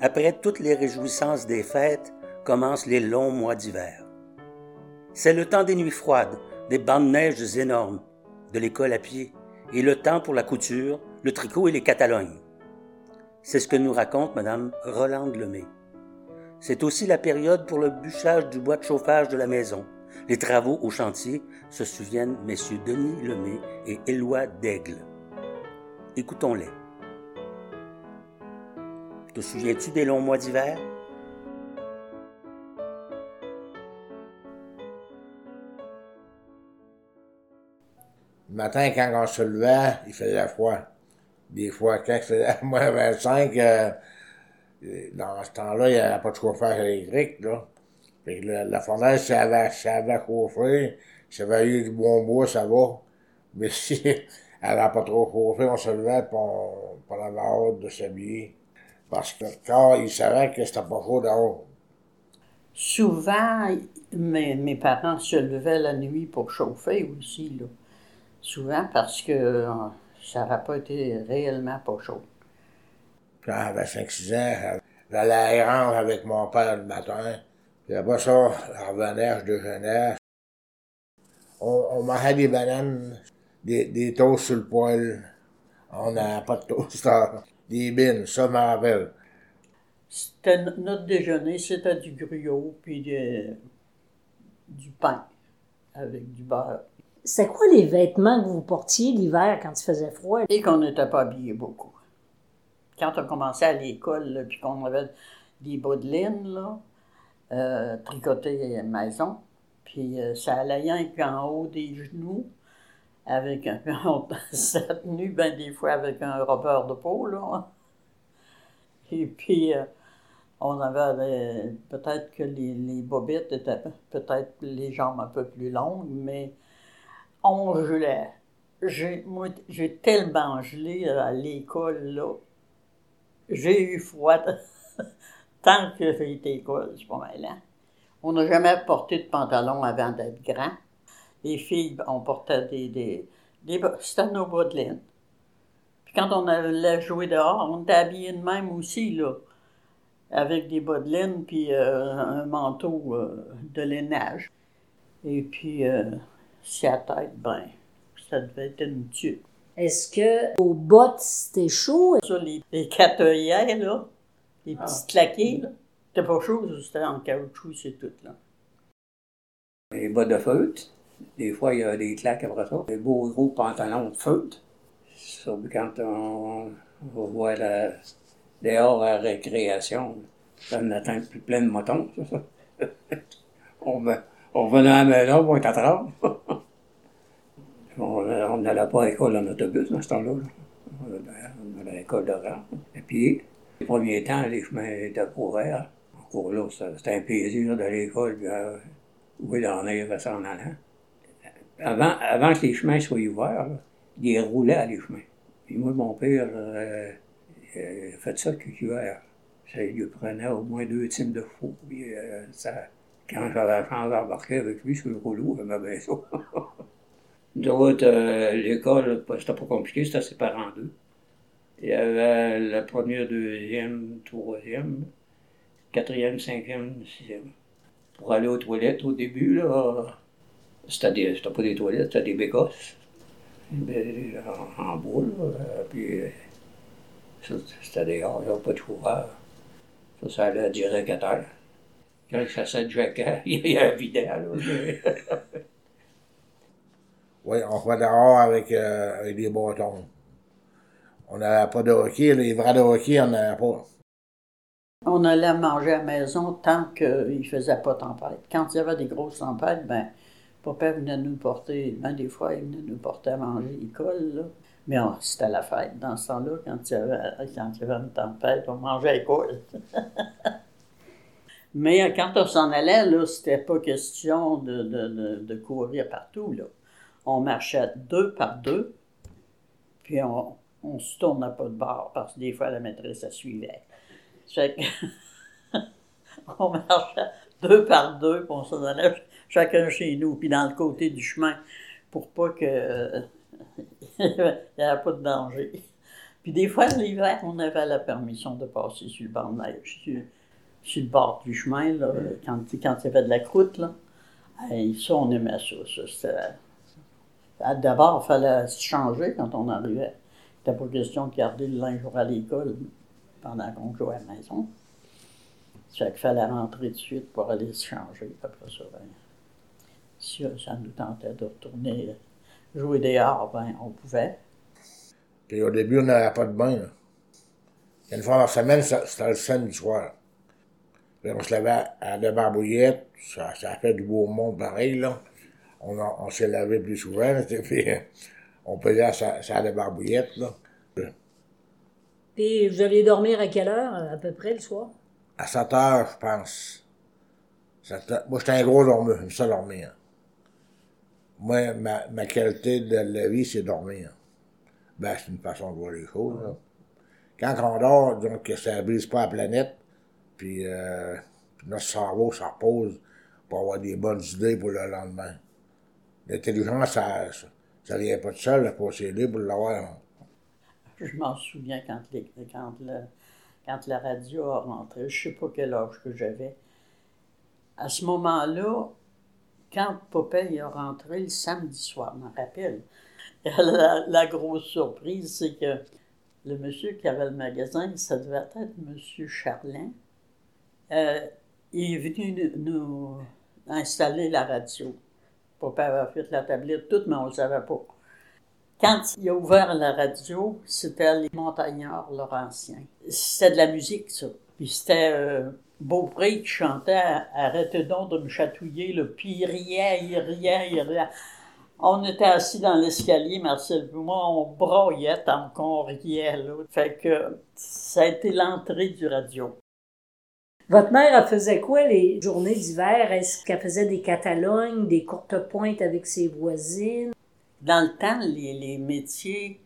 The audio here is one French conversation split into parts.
Après toutes les réjouissances des fêtes, commencent les longs mois d'hiver. C'est le temps des nuits froides, des bancs de neige énormes, de l'école à pied, et le temps pour la couture, le tricot et les catalognes. C'est ce que nous raconte Mme Rolande Lemay. C'est aussi la période pour le bûchage du bois de chauffage de la maison. Les travaux au chantier se souviennent messieurs Denis Lemay et Éloi Daigle. Écoutons-les. Te souviens-tu des longs mois d'hiver? Le matin, quand on se levait, il faisait froid. Des fois, quand il faisait moins 25, euh, dans ce temps-là, il n'y avait pas de chauffage électrique, la, la fournaise, ça avait, ça avait chauffé, ça avait eu du bon bois, ça va. Mais si elle n'avait pas trop chauffé, on se levait et on, on avait hâte de s'habiller. Parce que le corps, il savait que c'était pas chaud dehors. Souvent, mes, mes parents se levaient la nuit pour chauffer aussi, là. Souvent parce que euh, ça n'aurait pas été réellement pas chaud. Quand j'avais 5-6 ans, j'allais à Errance avec mon père le matin. Puis après ça, je revenais, je déjeunais. On, on mangeait des bananes, des, des toasts sur le poêle. On n'avait pas de toaster. Des bines, ça je me rappelle. C'était no- notre déjeuner, c'était du gruau puis de- du pain avec du beurre. C'est quoi les vêtements que vous portiez l'hiver quand il faisait froid? Et qu'on n'était pas habillés beaucoup. Quand on commençait à l'école, là, puis qu'on avait des bas de laine, là, euh, tricotés maison, puis euh, ça allait rien qu'en haut des genoux, avec un on s'était tenu des fois avec un rompeur de peau, là. Et puis, euh, on avait euh, peut-être que les, les bobettes étaient peut-être les jambes un peu plus longues, mais on gelait. J'ai, tellement gelé euh, à l'école, là. J'ai eu froid tant que j'ai été à l'école, c'est pas mal, hein. On n'a jamais porté de pantalon avant d'être grand. Les filles, on portait des... des, des c'était nos bas de laine. Puis quand on allait jouer dehors, on était habillés de même aussi, là. Avec des bas de laine, puis euh, un manteau euh, de lainage. Et puis, euh, si à la tête, ben, ça devait être une tuque. Est-ce que vos bottes, c'était chaud? Ça, les, les quatre œillères, là, les petits claqués, là, c'était pas chaud, c'était en caoutchouc, c'est tout, là. Les bas de feutre. Des fois, il y a des claques après ça. Des beaux gros pantalons de feutre. Quand on, on va voir la, dehors à la récréation, ça en atteint plus plein de motons. on, on venait à la maison pour 4 heures. on n'allait pas à l'école en autobus dans ce temps-là. là. On allait- à l'école de. Et puis, les premiers temps, les chemins étaient pas ouverts. Encore là, c'était un plaisir d'aller à l'école. Puis, euh, oui, dans l'air s'en allant. Avant, avant que les chemins soient ouverts, là, il roulait les chemins. Puis moi, mon père, euh, il a fait ça hiver. Ça lui prenait au moins deux teams de fou. Puis, euh, ça, quand j'avais la chance d'embarquer avec lui sur le rouleau, m'a bien ça. Nous autres, euh, l'école, c'était pas compliqué, c'était séparé en deux. Il y avait la première, deuxième, troisième, quatrième, cinquième, sixième pour aller aux toilettes au début, là, c'était, des, c'était pas des toilettes, c'était des bécosses. Des- En, en bois, là, euh, puis euh, ça, c'était dehors, il n'y avait pas de chauffeur. Ça, ça allait direct à terre. Quand ça se jackait, il y avait un mais- Oui, on va dehors avec, euh, avec des bâtons. On n'avait pas de hockey, les vrais de hockey, on n'avait pas. On allait manger à la maison tant qu'il ne faisait pas tempête. Quand il y avait des grosses tempêtes, ben, papa venait nous porter, ben, des fois, il venait nous porter à manger à l'école, là. Mais on- c'était la fête dans ce temps-là, quand il y avait, quand il y avait une tempête, on mangeait à l'école. Mais euh, quand on s'en allait, là, c'était pas question de, de, de, de courir partout, là. On marchait deux par deux, puis on ne se tournait pas de bord, parce que des fois, la maîtresse, elle suivait. Fait que on marchait deux par deux, puis on s'en allait chacun chez nous, puis dans le côté du chemin, pour pas que il n'y avait pas de danger. Puis des fois, l'hiver, on avait la permission de passer sur le bord de neige, sur, le bord du chemin, là, quand, quand il y avait de la croûte. Là. Et ça, on aimait ça. ça D'abord, il fallait se changer quand on arrivait. C'était pas question de garder le linge à l'école pendant qu'on jouait à la maison. Ça fait qu'il fallait rentrer de suite pour aller se changer. Après ça, ben, si ça nous tentait de retourner jouer dehors, ben, on pouvait. Puis au début, on n'avait pas de bain. Là. Une fois par semaine, c'était le samedi soir. Puis on se levait à la barbouillette, ça, ça fait du beau monde pareil, là. On, a- on s'est lavé plus souvent, là, puis on pesait ça, ça à la barbouillette, là. Puis vous alliez dormir à quelle heure, à peu près, le soir? À 7 heures, je pense. Moi, j'étais un gros dormeur, j'aime ça dormir. Moi, ma, ma qualité de la vie, c'est dormir. Ben, c'est une façon de voir les choses. Quand on dort, donc que ça brise pas la planète, puis, euh, puis notre cerveau, ça repose pour avoir des bonnes idées pour le lendemain. L'intelligence, ça, ça, ça vient pas de seul, il faut s'aider pour l'avoir. Je m'en souviens quand, quand, le- quand la radio a rentré, je sais pas quel âge que j'avais. À ce moment-là, quand Popeye est rentré le samedi soir, je m'en rappelle, la, grosse surprise, c'est que le monsieur qui avait le magasin, ça devait être monsieur Charlin, euh, il est venu nous, installer la radio. Popeye avait fait la tablette, tout, mais on ne le savait pas. Quand il a ouvert la radio, c'était les Montagnards Laurentiens. C'était de la musique, ça. Puis c'était euh, Beaupré qui chantait « Arrêtez donc de me chatouiller », là. Puis il riait, il riait, il riait. On était assis dans l'escalier, Marcel et moi, on broyait tant qu'on riait, là. Fait que ça a été l'entrée du radio. Votre mère, elle faisait quoi les journées d'hiver? Est-ce qu'elle faisait des Catalognes, des courtes pointes avec ses voisines? Dans le temps, les, les métiers,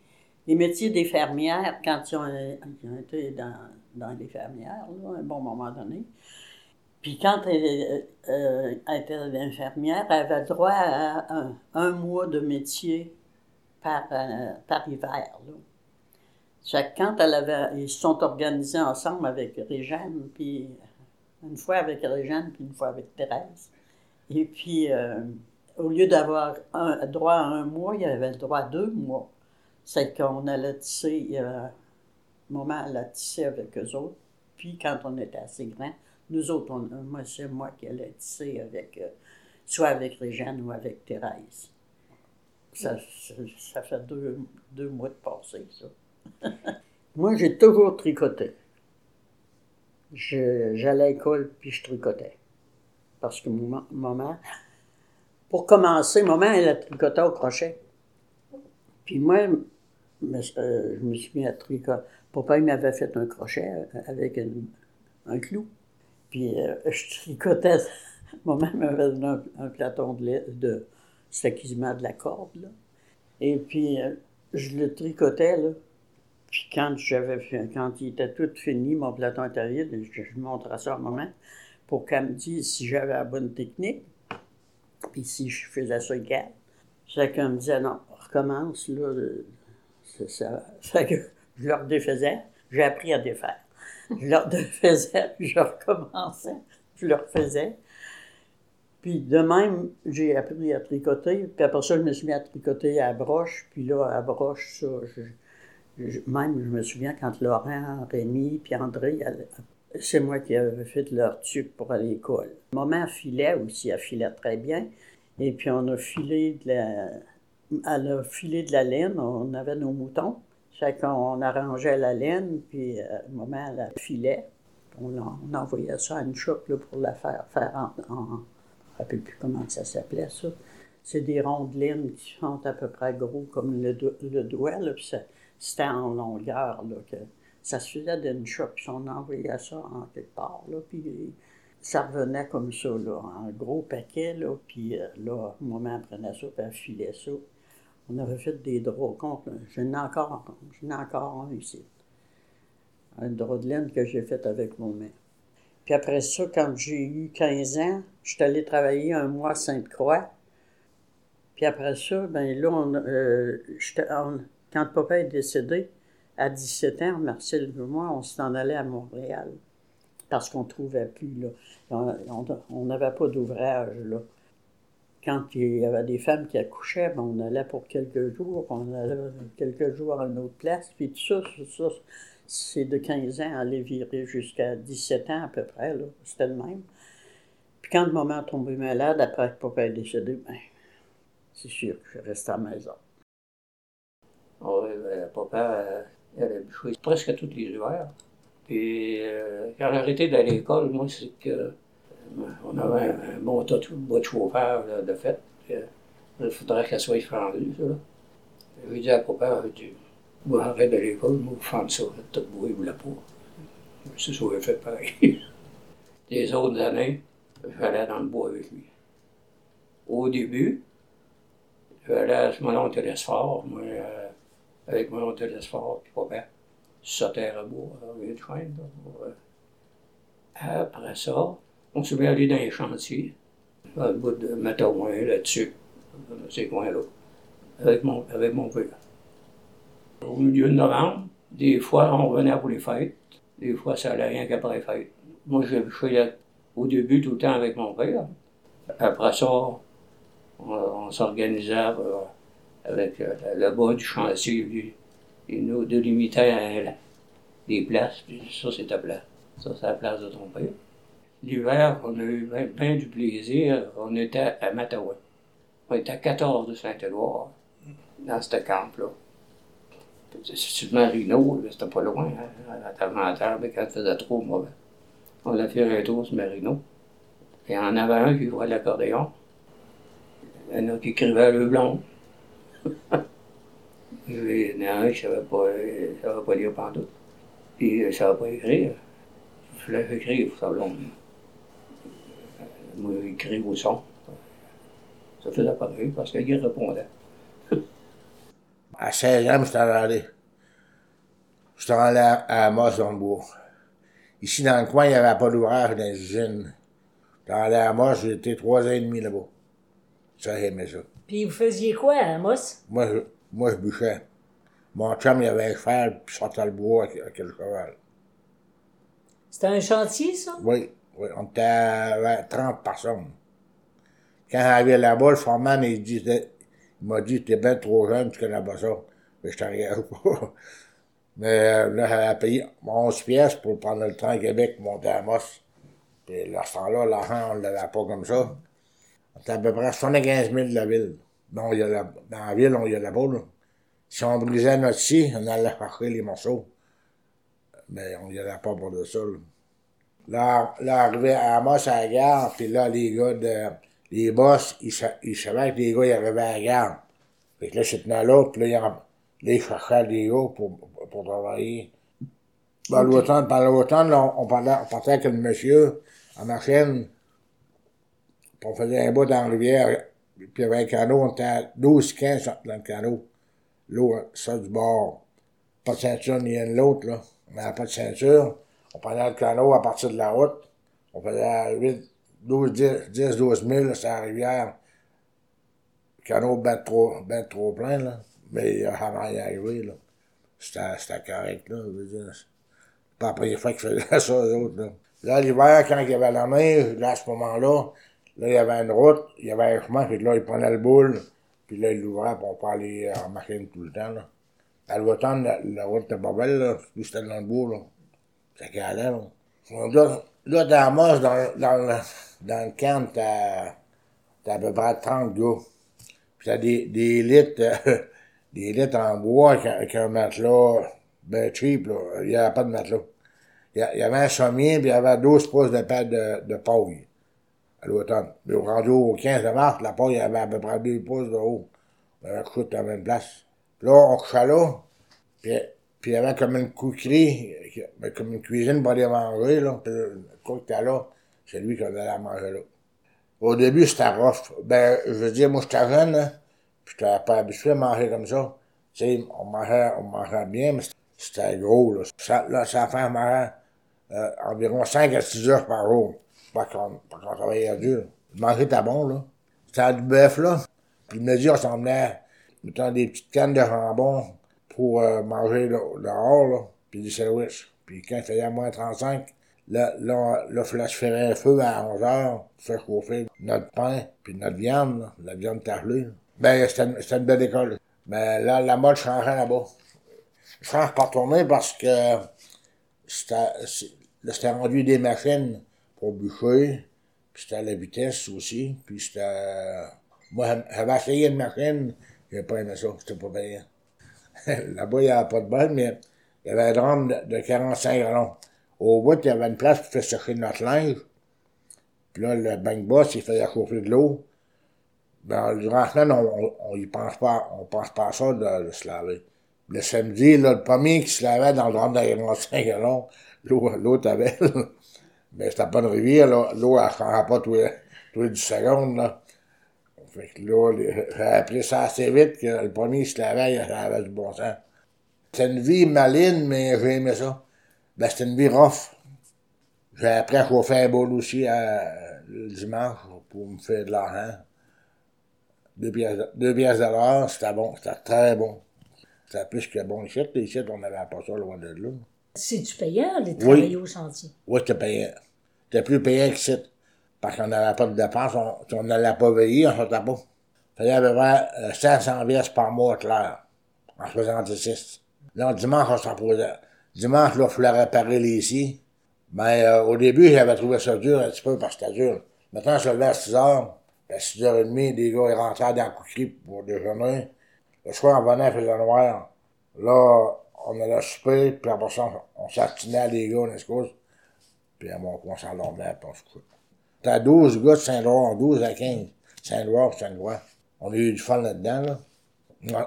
les métiers des fermières, quand ils ont, ils ont été dans, dans les fermières, un bon moment donné, puis quand elle, euh, elle était infirmière, elle avait droit à un, mois de métier par, euh, par hiver. Là. Fait que quand elle avait, ils se sont organisés ensemble avec Réjeanne, puis une fois avec Réjeanne, puis une fois avec Thérèse. Et puis, euh, au lieu d'avoir droit à un mois, il y avait droit à deux mois. C'est qu'on allait tisser, euh, maman elle a tissé avec eux autres. Puis quand on était assez grand, nous autres, on- moi c'est moi qui allais tisser avec, euh, soit avec Réjeanne ou avec Thérèse. Ça, ça, fait deux, deux mois de passé, ça. moi, j'ai toujours tricoté. J'allais à l'école, puis je tricotais. Parce que maman, pour commencer, maman, elle a tricoté au crochet. Puis moi, me- euh, je me suis mis à tricoter. Papa, il m'avait fait un crochet euh, avec un clou. Puis euh, je tricotais. Maman m'avait donné un, platon de lait, de, la corde. Et puis, je le tricotais. Puis quand j'avais quand il était tout fini, mon platon était vide, je, je montrais ça à maman pour qu'elle me dise si j'avais la bonne technique. Puis si je faisais ça égal. C'est qu'elle me disait non, recommence, là. C'est ça. Que je leur défaisais. J'ai appris à défaire. Je leur défaisais, puis je recommençais, je leur faisais. Puis de même, j'ai appris à tricoter. Puis après ça, je me suis mis à tricoter à broche. Puis là, à broche, ça, je- même, je me souviens quand Laurent, Rémi, puis André, c'est moi qui avais fait leur tuque pour aller à l'école. Maman filait aussi, elle filait très bien. Et puis on a filé de la, elle a filé de la laine, on avait nos moutons. Fait qu'on arrangeait la laine, puis euh, maman, elle a filait. On, en- on envoyait ça à une shop là, pour la faire, faire en, Je ne me rappelle plus comment ça s'appelait, ça. C'est des ronds de laine qui sont à peu près gros comme le, le doigt, là, puis c'était en longueur, là, que ça se faisait d'une shop, puis on envoyait ça en quelque part, là, puis ça revenait comme ça, là, en gros paquet, là, puis euh, là, maman prenait ça, puis elle filait ça. On avait fait des draps contre. J'en ai encore, j'en encore un ici. Un drap de laine que j'ai fait avec mon mère. Puis après ça, quand j'ai eu 15 ans, je suis allé travailler un mois à Sainte-Croix. Puis après ça, ben là, euh, quand papa est décédé, à 17 ans, Marcel et moi, on s'en allait à Montréal parce qu'on ne trouvait plus. Là. On n'avait pas d'ouvrage. là. Quand il y avait des femmes qui accouchaient, ben, on allait pour quelques jours, on allait quelques jours à une autre place, puis tout ça, ça, c'est de 15 ans à aller virer jusqu'à 17 ans à peu près, là. C'était le même. Puis quand le moment est tombé malade, après que papa est décédé, ben, c'est sûr que je resté à la maison. Oui, ben, papa, euh, il avait bûché presque tous les hivers. Puis euh, quand j'ai arrêté d'aller à l'école, moi, c'est que euh, on avait un, un bon tas de bois de chauffeur là, de fait. Euh, il faudrait qu'elle soit fendue, ça. J'ai dit à papa, j'ai dit, arrête de l'école, moi, vous fendre ça, tout bois, il voulait pas. C'est ça, j'ai fait pareil. Les autres années, j'allais dans le bois avec lui. Au début, j'allais à mon oncle Télésphore, moi, euh, avec mon oncle Télésphore, puis papa, sauter à bois, avec une chaîne. euh, Après ça, on s'est mis allé dans les chantiers, dans le bout de Matawin, là-dessus, dans ces coins-là, avec mon, avec mon père. Au milieu de novembre, des fois, on revenait pour les fêtes. Des fois, ça allait rien qu'après les fêtes. Moi, j'ai bûché au début tout le temps avec mon père. Après ça, on, s'organisait euh, avec euh, le bas du chantier. Il nous délimitait des places, puis ça, c'était plat. Ça, c'est la place de ton père. L'hiver, on a eu bien, bien du plaisir. On était à Mattawa. On était à 14 de Saint-Édouard, dans ce camp-là. Le Marino, c'était pas loin, hein, à table mais quand il faisait trop mauvais. On a fait un tour sur Marino. Et en avait un qui jouait l'accordéon. Il y en a qui écrivait le blond. Il y en a un qui savait pas, lire pantoute. Puis il ne savait pas écrire. Il fallait écrire pour sa blonde. Moi, écrire au son. Ça faisait pareil parce qu'il répondait. À 16 ans, je suis allé. Je suis allé à, à Amos dans le bois. Ici, dans le coin, il n'y avait pas d'ouvrage dans les usines. J'étais allé à Amos, j'ai été trois ans et demi là-bas. Ça, j'aimais ça. Puis vous faisiez quoi à Amos? Moi, je, moi, je bûchais. Mon chum, il avait un cheval, puis je sortais le bois avec, avec le cheval. C'était un chantier, ça? Oui, oui, on était à 30 personnes. Quand j'arrivais là-bas, le foreman, il, disait, il m'a dit, t'es bien trop jeune, tu connais pas ça. Mais je t'en pas. Mais euh, là, j'avais payé 11 pièces pour prendre le train à Québec, monter à Amos. Puis là, ce temps-là, l'argent, on ne l'avait pas comme ça. On était à peu près 75 000 de la ville. La, dans la ville, on y a là-bas, là. Si on brisait notre scie, on allait chercher les morceaux. Mais on y allait pas pour de ça, là. Là, arrivé à Amos à la gare, puis là, les gars de, les boss, ils, sa- ils savaient que les gars, ils arrivaient à la gare. Fait que là, je tenais là, puis là, ils, là, ils cherchaient des gars pour, travailler. Dans l'automne, pendant l'automne, là, on, on parlait, on partait avec le monsieur en machine, puis on faisait un bout dans la rivière, puis il y avait un canot, on était à 12, 15 dans le canot. L'eau, ça du bord. Pas de ceinture ni une l'autre, là. On n'avait pas de ceinture. On prenait le canot à partir de la route. On faisait 8, 12, 10, 10 12 000 sur la rivière. Le canot ben trop, trop plein, là. Mais il a jamais arrivé, là. C'était, correct, là. C'est pas la première fois qu'ils faisaient ça, eux autres, là. L'hiver, quand il y avait la neige, là, à ce moment-là, là, il y avait une route, il y avait un chemin, puis là, ils prenaient le boule, puis là, ils l'ouvraient, puis on peut aller en machine tout le temps, là. À l'automne, la, la route était pas belle, là. C'était dans le bois. Ça calait, là. Là, dans Amos, dans, dans, le, dans le camp, t'as, à peu près 30 gars. Puis t'as des, des litres, euh, des litres en bois avec, un- matelas, ben cheap, là. Il n'y avait pas de matelas. Il y, a- il y avait un sommier, puis il y avait 12 pouces de paille de, de paille à l'automne. Mais au rendu au 15 mars, la paille avait à peu près 2 pouces de haut. On avait couché à la même place. Puis là, on couchait là, puis, puis il y avait comme une couquerie, ben, comme une cuisine pour aller manger, là. Puis le cook était là, c'est lui qui allait manger là. Au début, c'était rough. Ben, je veux dire, moi, j'étais jeune, hein, puis j'étais pas habitué à manger comme ça. Tu sais, on mangeait, on mangeait bien, mais c'était gros, là. Ça, là, ça fait euh, environ 5 à 6 heures par jour. Pas qu'on travaillait dur. Manger était bon, là. C'était du bœuf, là. Puis le midi, on s'emmenait, mettons, des petites cannes de jambon, pour euh, manger dehors, là, puis des sandwichs. Puis quand il faisait moins 35, là, là, là, il fallait un feu à 11 heures, faire chauffer notre pain, puis notre viande, là, la viande tablée. Ben, c'était une, belle école. Mais là, la mode changeait là-bas. Je change pas retourner parce que c'était rendu des machines pour bûcher, puis c'était à la vitesse aussi, puis c'était... Moi, j'avais essayé une machine, j'ai pas aimé ça, c'était pas bien. Là-bas, il n'y avait pas de bol, mais il y avait un drame de, 45 gallons. Au bout, il y avait une place pour faire sécher notre linge. Puis là, le bank boss, il faisait chauffer de l'eau. Ben, durant la semaine, on, y pense pas, on pense pas à ça de, se laver. Le samedi, là, le premier qui se lavait dans le drame de 45 gallons, l'eau était. Mais c'était pas une rivière, L'eau, elle changeait pas tous les, tous les 10 secondes, là. Fait que là, j'ai appris ça assez vite que le premier se lavait, il avait du bon sens. C'est une vie maline, mais j'ai aimé ça. Ben, c'était une vie rough. J'ai appris à chauffer un bol aussi à, le dimanche pour me faire de l'argent. Deux pièces, deux pièces de l'heure, c'était bon, c'était très bon. C'était plus que bon ici. Ici, on n'avait pas ça loin de là. C'est-tu payant, les travailler au chantier? Oui, c'était payant. C'était plus payant que ici parce qu'on n'avait pas de dépenses, on n'allait pas veiller, on sortait pas. Il fallait à peu près 500 pièces par mois clair, en 66. Là, dimanche, on s'en posait. Dimanche, là, il fallait réparer les scies. Mais euh, au début, j'avais trouvé ça dur un petit peu parce que c'était dur. Maintenant, je levais à 6 heures. À 6 h 30, des gars, ils rentraient dans la coucherie pour déjeuner. Le soir, on venait, il faisait noir. Là, on allait souper, puis après ça, on s'attinait les gars, on excuse. Puis à mon on s'endormait, puis on se couchait. T'as 12 gars de Saint-Loire, 12 à 15. Saint-Loire, Saint-Loire. On a eu du fun là-dedans, là.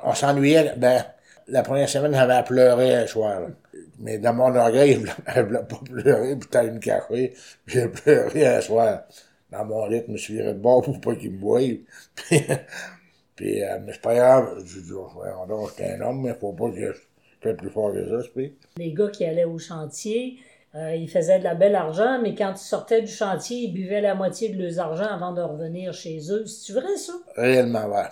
On, s'ennuyait, ben, la première semaine, j'avais à pleurer un soir, Mais dans mon oreille, je voulais pas pleurer, puis t'as une café, j'ai pleuré un soir. Dans mon lit, je me suis viré de bord pour pas qu'il me voie. Puis, puis euh, mais c'est pas grave. Je dis, oh, on j'étais un homme, mais faut pas que je sois plus fort que ça, c'est Les gars qui allaient au chantier, euh, ils faisaient de la belle argent, mais quand ils sortaient du chantier, ils buvaient la moitié de leurs argent avant de revenir chez eux. C'est vrai, ça? Réellement vrai.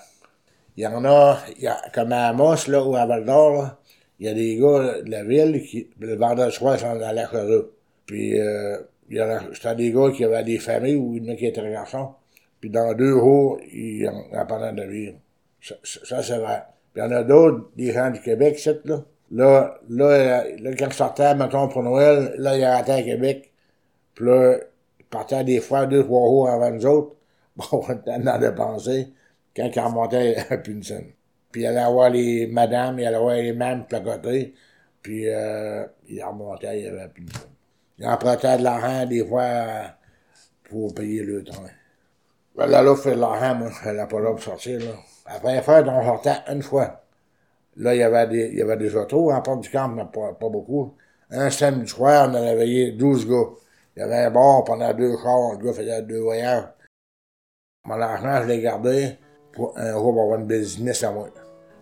Il y en a, il y a comme à Amos, là, ou à Val d'Or, il y a des gars de la ville qui, le vendredi soir, s'en allaient chez eux. Puis, euh, il y en a, c'était des gars qui avaient des familles en a qui étaient garçons. Puis, dans deux jours, ils en apprenaient de vivre. Ça, ça c'est vrai. Puis, il y en a d'autres, des gens du Québec, c'est là, Là, là, là, quand je sortais, mettons, pour Noël, là, il arrêtait à Québec. Puis là, il partait des fois deux, trois jours avant nous autres. Bon, on a dépensé quand il remontait à Punson. Puis il allait voir les madames, il allait voir les mêmes de côté. Puis euh, il remontait, il y avait Punson. Il empruntait de l'argent des fois pour payer le train. Ben, là, là, fait de l'argent, moi, je n'allais pas là pour sortir, là. Après, faire, on sortait une fois. Là, il y avait des, il y avait des autos en porte du camp, mais pas, pas beaucoup. Un samedi soir, on avait veillé 12 gars. Il y avait un bar, pendant deux chars, le gars faisait deux voyages. Mon argent, je l'ai gardé pour un jour avoir une business à moi.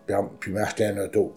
Puis, puis m'acheter un auto.